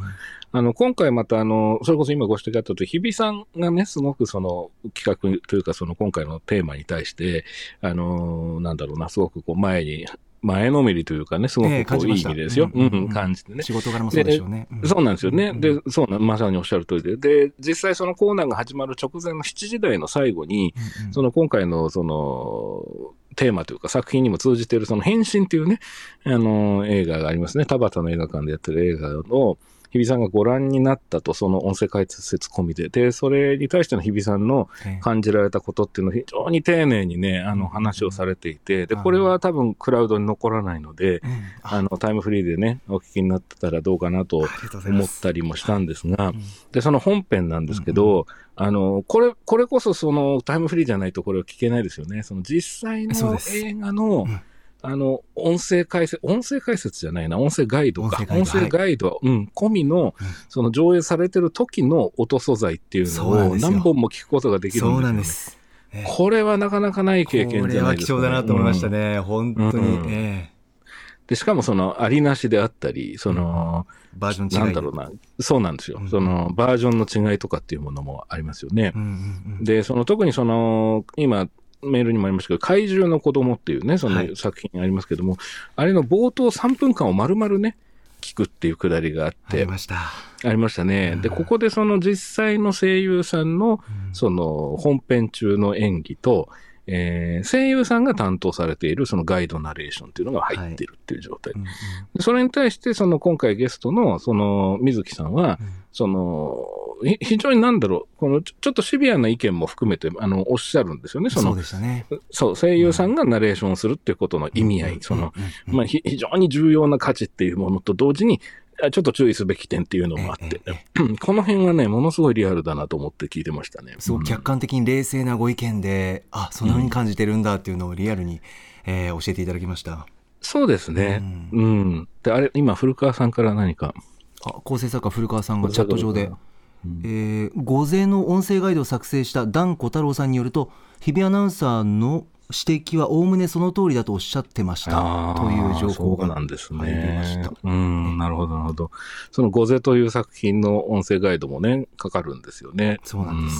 あの、今回またあの、それこそ今ご指摘あったと日比さんがね、すごくその企画というかその今回のテーマに対して、あの、なんだろうな、すごくこう前に、前のめりというかね、すごええくこういい意味ですよ。うんん、ううんうん感じてね。仕事柄もそうでしょうねんそうなんですよね。うんで、そうな、まさにおっしゃる通りで。で、実際そのコーナーが始まる直前の7時台の最後に、うんうんその今回のそのテーマというか作品にも通じているその変身というね、あの映画がありますね。田端の映画館でやってる映画の日比さんがご覧になったと、その音声解説込みで。で、それに対しての日比さんのええ。感じられたことっていうのを非常に丁寧にね、あの話をされていて、で、うん。これは多分クラウドに残らないので、うん。あ。あの、タイムフリーでね、お聞きになってたらどうかなと思ったりもしたんですが。うん、で、その本編なんですけど、あの、これ、これこそそのタイムフリーじゃないとこれを聞けないですよね。その実際の映画のうん、あの、音声解説、音声解説じゃないな、音声ガイドか。音音声ガイド。うん、込みの、その上映されてる時の音素材っていうのを何本も聞くことができるんですよ、ね。そうなんです。ええ。これはなかなかない経験こじれはい貴重ゃなですか、だなと思いましたね、本当に、うん。えで、しかもその、ありなしであったり、その、えバージョン違いなんだろうな、そうなんですよ。うん。その、バージョンの違いとかっていうものもありますよね。うんうんうん。で、その特にその、今、メールにもありましたけど、怪獣の子供っていうね、そはい。の作品ありますけども、あれの冒頭3分間を丸々ね、聞くっていうくだりがあっありて、ました、ありましたね。で、うん。ここでその実際の声優さんの、うん。その本編中の演技と、えー声優さんが担当されているそのガイドナレーションっていうのが入っているっていう状態。うんうん。でそれに対して、その今回ゲストの、その水木さんは、うん。その、ひ非常になんだろう、このちょっとシビアな意見も含めて、あの、おっしゃるんですよね。そそうの、でしたねそう、声優さんがナレーションするっていうことの意味合い、その、うんうんまあ、ひ非常に重要な価値っていうものと同時に、あちょっと注意すべき点っていうのもあって、ええこの辺はね、ものすごいリアルだなと思って聞いてましたね。すごく客観的に冷静なご意見で、あそんな風に感じてるんだっていうのをリアルに、えー教えていただきましたそうですね。うん。で、あれ、今、古川さんから何か？あ構成作家古川さんがチャット上でうん。えー、午前の音声ガイドを作成した團子太郎さんによると日比アナウンサーの指摘はおおむねその通りだとおっしゃってましたという情報がそうなんです入りましねた。うん、なるほど、なるほど。その、ゴゼという作品の音声ガイドもね、かかるんですよね。そうなんです。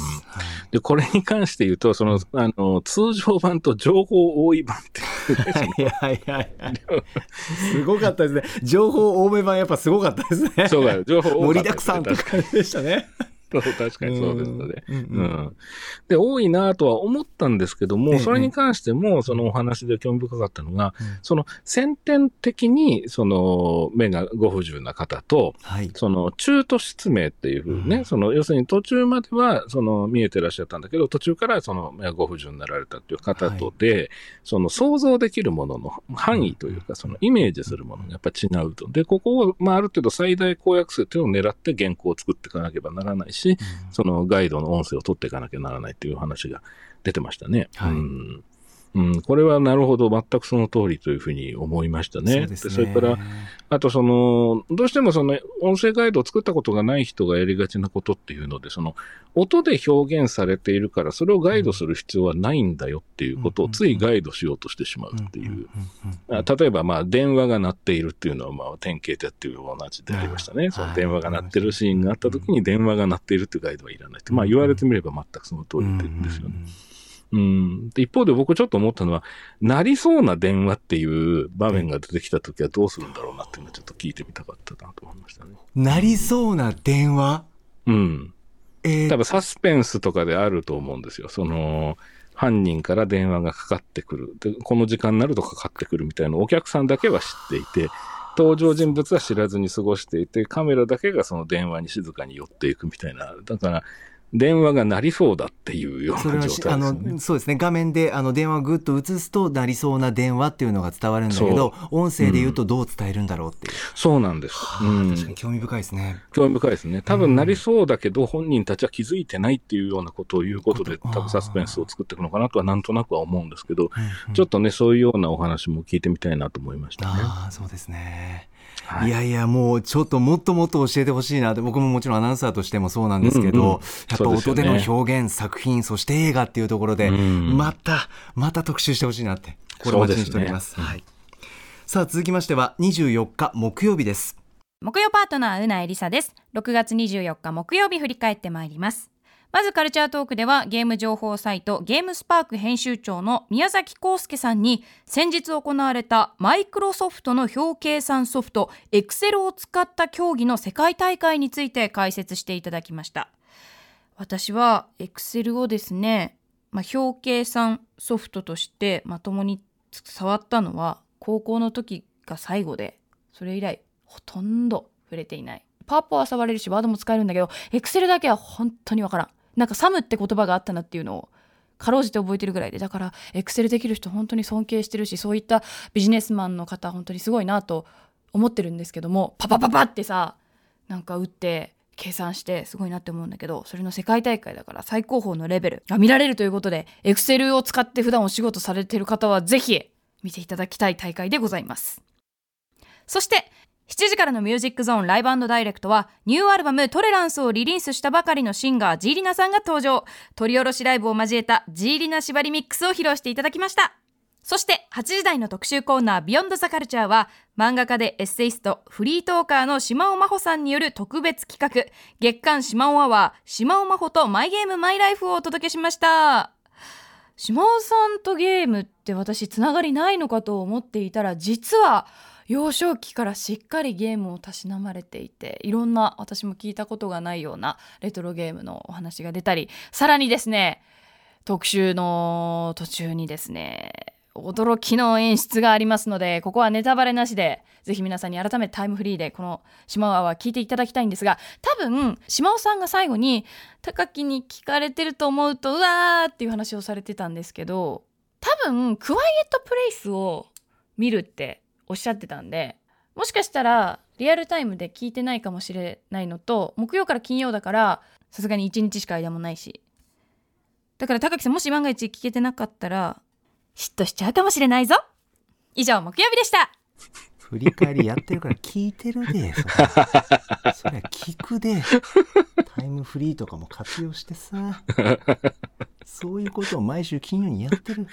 で、これに関して言うと、その、あの、通常版と情報多い版ってはいは いはいはい。すごかったですね。情報多め版やっぱすごかったですね。そうだよ、情報多盛りかっただくさんって感じでしたね。そう確かにそうですので。うんで、多いなとは思ったんですけども、ええそれに関しても、そのお話で興味深かったのが、うん。その先天的に、その目がご不自由な方と、はい。その中途失明っていうふうにね、うん。その要するに途中まではその見えてらっしゃったんだけど、途中からその目がご不自由になられたっていう方とで、その想像できるものの範囲というか、そのイメージするものがやっぱ違うと。で、ここを、まあ、ある程度最大公約数っていうのを狙って原稿を作っていかなければならないし、そのガイドの音声を取っていかなきゃならないっていう話が出てましたね。はい。うんうん、これはなるほど、全くその通りというふうに思いましたね。そね。それから、あとその、どうしてもその音声ガイドを作ったことがない人がやりがちなことっていうので、その音で表現されているから、それをガイドする必要はないんだよっていうことをついガイドしようとしてしまうっていう。あ例えば、まあ、電話が鳴っているっていうのは、まあ、典型的っていう同じでありましたね。その電話が鳴ってるシーンがあった時に電話が鳴っているっていうガイドはいらないって。まあ、言われてみれば全くその通りですよね。うん。で一方で僕ちょっと思ったのは、なりそうな電話っていう場面が出てきたときはどうするんだろうなっていうのをちょっと聞いてみたかったなと思いましたね。なりそうな電話？うん。えー多分サスペンスとかであると思うんですよ。その、犯人から電話がかかってくる。で、この時間になるとかかってくるみたいなお客さんだけは知っていて、登場人物は知らずに過ごしていて、カメラだけがその電話に静かに寄っていくみたいな。だから、電話が鳴りそうだっていうような状態ですよねの。そうですね画面であの電話をグッと映すとなりそうな電話っていうのが伝わるんだけど音声で言うとどう伝えるんだろうっていう、そうなんです。はあうん確かに興味深いですね。興味深いですね。多分なりそうだけど、本人たちは気づいてないっていうようなことを言うことで、多分サスペンスを作っていくのかなとはなんとなくは思うんですけど、うんうんちょっとね、そういうようなお話も聞いてみたいなと思いましたね。ああそうですね。はい。いやいやもうちょっともっともっと教えてほしいなって僕ももちろんアナウンサーとしてもそうなんですけど、うんうんやっぱ音ね。での表現、作品そして映画っていうところで、うん。またまた特集してほしいなってこれ待ちにしております。すね。はい、さあ続きましては24日木曜日です。木曜パートナーうなえりさです。6月24日木曜日振り返ってまいりますまずカルチャートークではゲーム情報サイトゲームスパーク編集長の宮崎康介さんに先日行われたマイクロソフトの表計算ソフト Excel を使った競技の世界大会について解説していただきました。私は Excel をですね、まあ、表計算ソフトとしてまともに触ったのは高校の時が最後でそれ以来ほとんど触れていない。パワポは触れるしワードも使えるんだけど Excel だけは本当にわからん。なんかサムって言葉があったなっていうのをかろうじて覚えてるぐらいでだからエクセルできる人本当に尊敬してるしそういったビジネスマンの方本当にすごいなと思ってるんですけどもパパパパってさなんか打って計算してすごいなって思うんだけどそれの世界大会だから最高峰のレベルが見られるということでエクセルを使って普段お仕事されてる方はぜひ見ていただきたい大会でございます。そして7時からのミュージックゾーンライブダイレクトはニューアルバムトレランスをリリースしたばかりのシンガージーリナさんが登場。取り下ろしライブを交えたジーリナ縛りミックスを披露していただきました。そして8時台の特集コーナービヨンドザカルチャーは漫画家でエッセイストフリートーカーの島尾真帆さんによる特別企画。月刊島尾アワー島尾真帆とマイゲームマイライフをお届けしました。島尾さんとゲームって私つながりないのかと思っていたら実は幼少期からしっかりゲームをたしなまれていていろんな私も聞いたことがないようなレトロゲームのお話が出たりさらにですね特集の途中にですね驚きの演出がありますのでここはネタバレなしでぜひ皆さんに改めてタイムフリーでこの島尾は聞いていただきたいんですが多分島尾さんが最後に高木に聞かれてると思うとうわーっていう話をされてたんですけど多分クワイエットプレイスを見るっておっしゃってたんでもしかしたらリアルタイムで聞いてないかもしれないのと木曜から金曜だからさすがに1日しか間もないし。だから高木さんもし万が一聞けてなかったら嫉妬しちゃうかもしれないぞ。以上木曜日でした。振り返りやってるから聞いてるでそれ。そりゃ聞くで。タイムフリーとかも活用してさ。そういうことを毎週金曜にやってる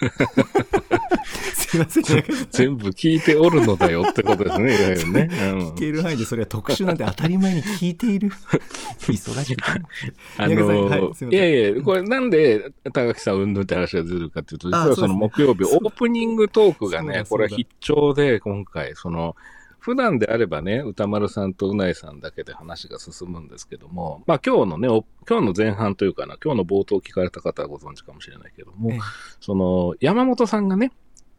すいません、全部聞いておるのだよってことですね、いわゆるね。うん聞ける範囲でそれは特殊なんて当たり前に聞いている。忙しくて。あのはいすいやいや、これなんで高木さんうんぬんって話が出るかっていうと、実あはその木曜日、オープニングトークがね、これは必聴で、今回、その、普段であればね、歌丸さんとうないさんだけで話が進むんですけども、まあ今日のね、お今日の前半というかな、今日の冒頭聞かれた方はご存知かもしれないけどもええ、その、山本さんがね、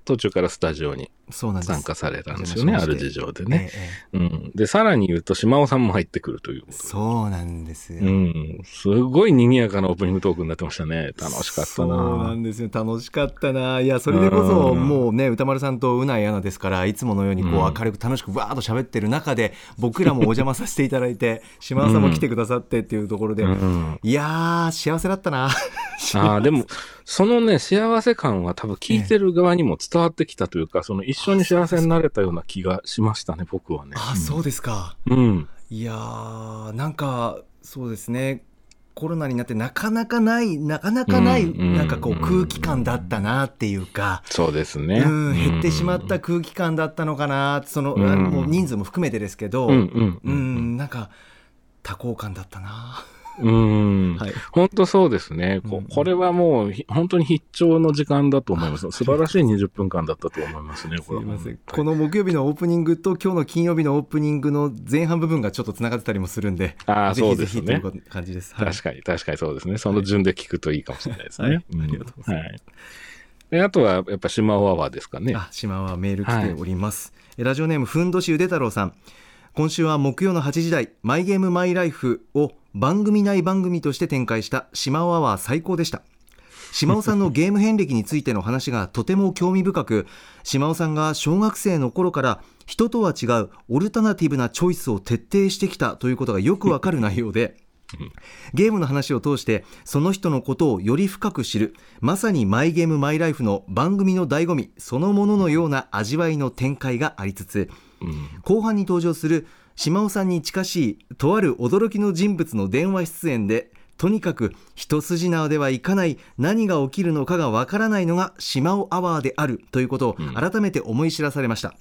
途中からスタジオに。参加されたんですよね、ある事情でね。ええ。えうん。で、さらに言うと、島尾さんも入ってくるというこえとでそうなんですよ。うん。すごい賑やかなオープニングトークになってましたね。楽しかったそうなな。んですよ楽しかったないやそれでこそうんもうね歌丸さんとうないアナですからいつものようにこううん明るく楽しくわーっと喋ってる中で僕らもお邪魔させていただいて 島田さんも来てくださってっていうところで、うん。いやー幸せだったなああ、でも、そのね、幸せ感は多分聞いてる側にも伝わってきたというか、その一緒に幸せになれたような気がしましたね、僕はね。あそうですか。うん。いやーなんかそうですね。コロナになってなかなかないなかなかない、うんなんかこううん空気感だったなっていうか、そうですね。うん、減ってしまった空気感だったのかなその、うん。もう人数も含めてですけど、うん、なんか多幸感だったな。うん。はい。本当そうですね。こうんこれはもうひ本当に必聴の時間だと思います。素晴らしい20分間だったと思いますね、すこれはいません。この木曜日のオープニングと今日の金曜日のオープニングの前半部分がちょっとつながってたりもするんで、ああ、そうですね。ひという感じです。はい確かに、確かにそうですね。その順で聞くといいかもしれないですね。はいうんありがとうございますはい。で、あとは、やっぱ島尾アワーですかね。あ、島はメール来ております。えラジオネームふんどしゆで太郎さん。今週は木曜の8時台、マイゲームマイライフを番組内番組として展開した島尾アワー最高でした。島尾さんのゲーム遍歴についての話がとても興味深く、島尾さんが小学生の頃から人とは違うオルタナティブなチョイスを徹底してきたということがよくわかる内容で、ゲームの話を通してその人のことをより深く知るまさにマイゲームマイライフの番組の醍醐味そのもののような味わいの展開がありつつうん後半に登場する島尾さんに近しいとある驚きの人物の電話出演でとにかく一筋縄ではいかない何が起きるのかがわからないのが島尾アワーであるということを改めて思い知らされました、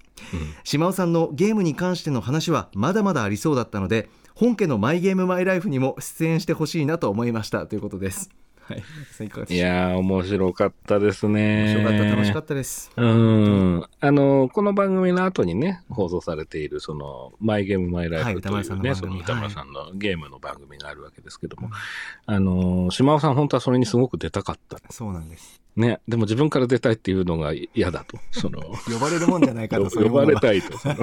島尾さんのゲームに関しての話はまだまだありそうだったので本家のマイゲームマイライフにも出演してほしいなと思いましたということですはいいかがでいやー、面白かったですね。面白かった楽しかったですうん。あの、この番組の後にね、放送されている、その、マイゲームマイライフとはいいうね、歌丸さんの歌丸さんのゲームの番組があるわけですけども、あの、島尾さん本当はそれにすごく出たかった。そうなんですね。でも自分から出たいっていうのが嫌だと。その、呼ばれるもんじゃないかと 呼ばれたいと。その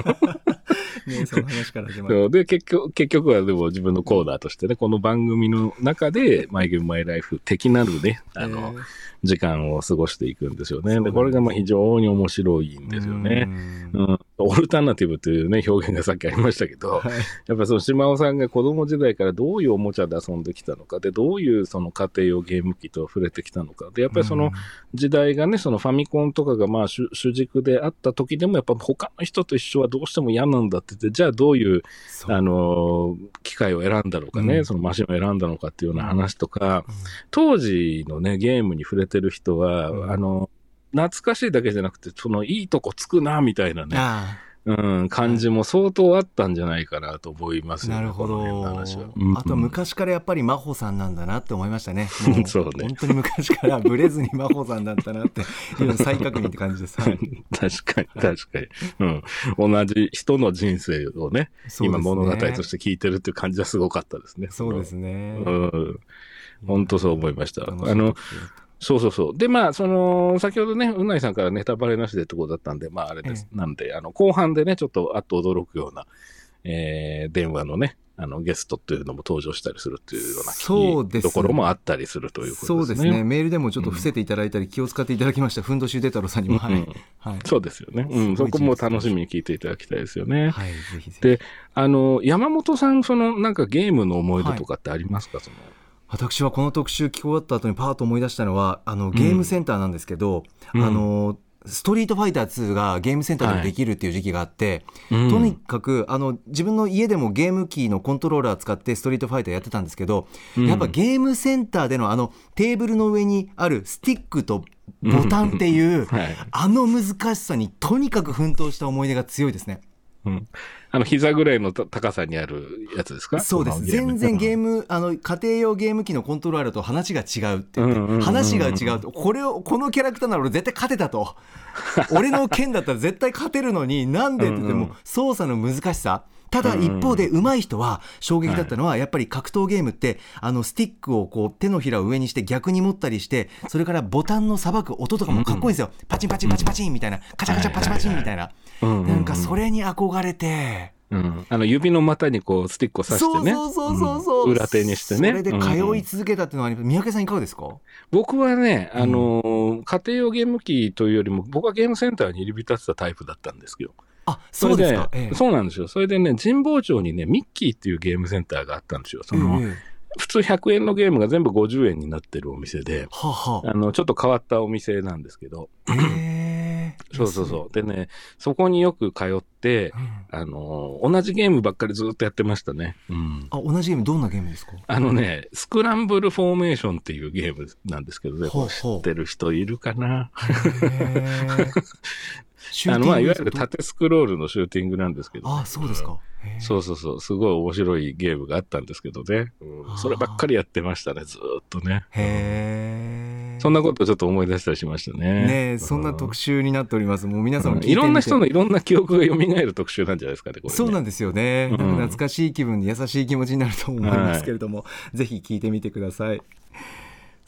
ねその話から始まるで、結局、結局はでも自分のコーナーとしてね、この番組の中で、マイゲームマイライフ的なるね、あの、えー時間を過ごしていくんですよね。で、これがまあ非常に面白いんですよね。うんうん、オルタナティブというね、表現がさっきありましたけど、はいやっぱその島尾さんが子供時代からどういうおもちゃで遊んできたのか、で、どういうその家庭をゲーム機と触れてきたのか、で、やっぱりその時代がね、そのファミコンとかがまあ主主軸であった時でも、やっぱ他の人と一緒はどうしても嫌なんだって言って、じゃあどういう、あのー機械を選んだのかね、うん。そのマシンを選んだのかっていうような話とか、当時のね、ゲームに触れてる人は、うん。あの、懐かしいだけじゃなくて、そのいいとこつくな、みたいなね、あうん、感じも相当あったんじゃないかなと思いますよね、あなるほど。あとは昔からやっぱり真帆さんなんだなって思いましたね。もそうね。本当に昔からブレずに真帆さんだったなっていうの再確認って感じです。はい。確かに、確かに。うん。同じ人の人生をね、ね。今物語として聞いてるっていう感じはすごかったですね。そうですね。うん。本当そう思いました。あの、そうそうそう。で、まあ、その、先ほどね、うないさんからネタバレなしでってことだったんで、まあ、あれです。なんで、あの、後半でね、ちょっとあっと驚くような、えー、電話のね、あの、ゲストっていうのも登場したりするっていうようなそうですところもあったりするということそうでね。ですすね。メールでもちょっと伏せていただいたり、気を使っていただきました。ふんどしゅうで太郎さんにも。はい。うんはい。そうですよね。うん、そこも楽しみに聞いていただきたいですよね。はい、ぜひぜひ。で、あの、山本さん、その、なんかゲームの思い出とかってありますか、その。私はこの特集聞き終わった後にパーッと思い出したのは、あの、ゲームセンターなんですけど、うん。あの、ストリートファイター2がゲームセンターでもできるっていう時期があって、うん。とにかくあの自分の家でもゲーム機のコントローラー使ってストリートファイターやってたんですけど、やっぱゲームセンターでのあのテーブルの上にあるスティックとボタンっていう、はい。あの難しさにとにかく奮闘した思い出が強いですね。うん。あの、膝ぐらいのた高さにあるやつですか？そうです。全然ゲーム、あの、家庭用ゲーム機のコントローラーと話が違うって話が違うと、これを、このキャラクターなら俺絶対勝てたと。俺の剣だったら絶対勝てるのに、なんでって言っても操作の難しさ。ただ一方で上手い人は衝撃だったのはやっぱり格闘ゲームってあのスティックをこう手のひらを上にして逆に持ったりしてそれからボタンのさばく音とかもかっこいいんですよ。パチンパチンパチンパチンみたいな。カチャカチャパチパチンみたいな。うんうんうん。なんかそれに憧れて。うん。あの、指の股にこう、スティックを刺してね。そうそうそうそうそう、ん。裏手にしてね。それで通い続けたっていうのはあります、三宅さんいかがですか？僕はね、あのー家庭用ゲーム機というよりも、僕はゲームセンターに入り浸ってたタイプだったんですよ。あそうですか、れええ。そうなんですよ。それでね、神保町にね、ミッキーっていうゲームセンターがあったんですよ。その、ええ。普通100円のゲームが全部50円になってるお店で、はあはあ。の、ちょっと変わったお店なんですけど、あへえ。そうそうそう。でね、そこによく通って、あのー同じゲームばっかりずっとやってましたね。うん。あ同じゲームどんなゲームですか？あのね、スクランブルフォーメーションっていうゲームなんですけどね、ほうほう。知ってる人いるかな？シューあの、まあ、いわゆる縦スクロールのシューティングなんですけど、あそうですか。そうそうそう、すごい面白いゲームがあったんですけどね。うん。そればっかりやってましたね、ずーっとね。へえ。そんなことちょっと思い出したりしましたね。ねえそんな特集になっております。もう皆さんも聞いていろんな人ののいろんな記憶が蘇る特集なんじゃないですかね、これ、ね。そうなんですよね、うん。なんか懐かしい気分で優しい気持ちになると思いますけれども、ぜひ聞いてみてください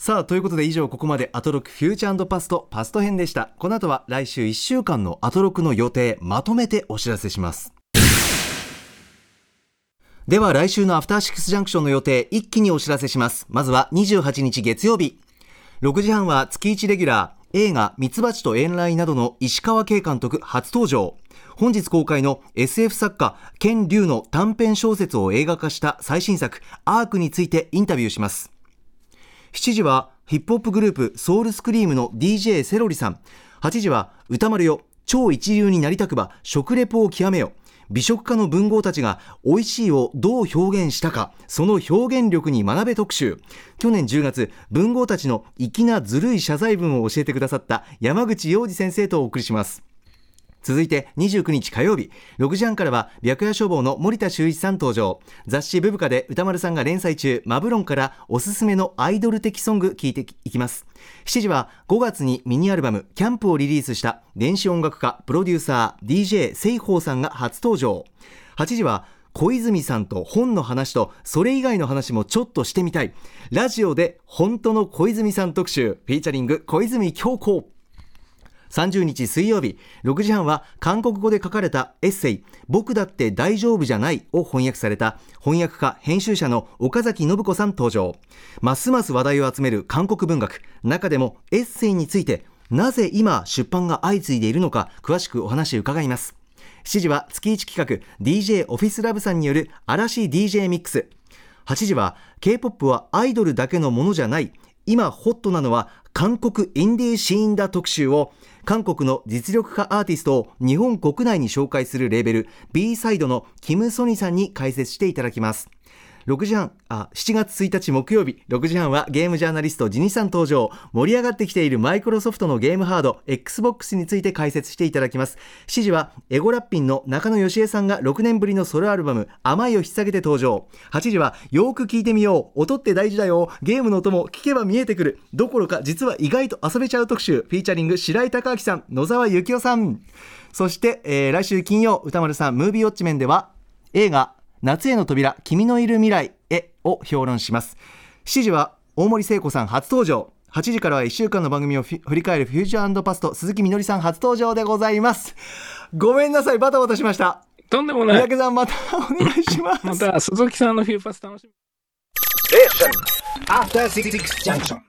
さあということで以上ここまでアトロクフューチャーパストパスト編でした。この後は来週1週間のアトロクの予定まとめてお知らせします。では来週のアフターシックスジャンクションの予定一気にお知らせします。まずは28日月曜日。6時半は月1レギュラー映画ミツバチと遠雷などの石川慶監督初登場。本日公開の SF 作家ケン・リュウの短編小説を映画化した最新作アークについてインタビューします。7時はヒップホップグループソウルスクリームの DJ セロリさん。8時は歌丸よ超一流になりたくば食レポを極めよ。美食家の文豪たちが美味しいをどう表現したかその表現力に学べ特集。去年10月文豪たちの粋なずるい謝罪文を教えてくださった山口洋二先生とお送りします。続いて29日火曜日6時半からは白夜消防の森田修一さん登場。雑誌ブブカで歌丸さんが連載中マブロンからおすすめのアイドル的ソング聞いていきます。7時は5月にミニアルバムキャンプをリリースした電子音楽家プロデューサー DJ セイホーさんが初登場。8時は小泉さんと本の話とそれ以外の話もちょっとしてみたい。ラジオで本当の小泉さん特集フィーチャリング小泉京子。30日水曜日6時半は韓国語で書かれたエッセイ「僕だって大丈夫じゃない」を翻訳された翻訳家編集者の岡崎信子さん登場。ますます話題を集める韓国文学。中でもエッセイについてなぜ今出版が相次いでいるのか詳しくお話伺います。7時は月1企画 DJ オフィスラブさんによる嵐 DJ ミックス。8時は K-POP はアイドルだけのものじゃない。今ホットなのは韓国インディーシーンだ特集を韓国の実力派アーティストを日本国内に紹介するレーベル B サイドのキム・ソニさんに解説していただきます。6時半あ7月1日木曜日6時半はゲームジャーナリストジニさん登場。盛り上がってきているマイクロソフトのゲームハード XBOX について解説していただきます。7時はエゴラッピンの中野義恵さんが6年ぶりのソロアルバム甘いを引っ提げて登場。8時はよく聞いてみよう。音って大事だよ。ゲームの音も聞けば見えてくる。どころか実は意外と遊べちゃう特集。フィーチャリング白井孝明さん野沢幸男さん。そして、えー来週金曜歌丸さんムービーウォッチメンでは映画夏への扉君のいる未来へを評論します7時は大森聖子さん初登場8時からは1週間の番組を振り返るフューチャーパスト鈴木みのりさん初登場でございますごめんなさいバタバタしましたとんでもない。三宅さんまたお願いします また、鈴木さんのフューパス楽しみ。Station. After Six Junction.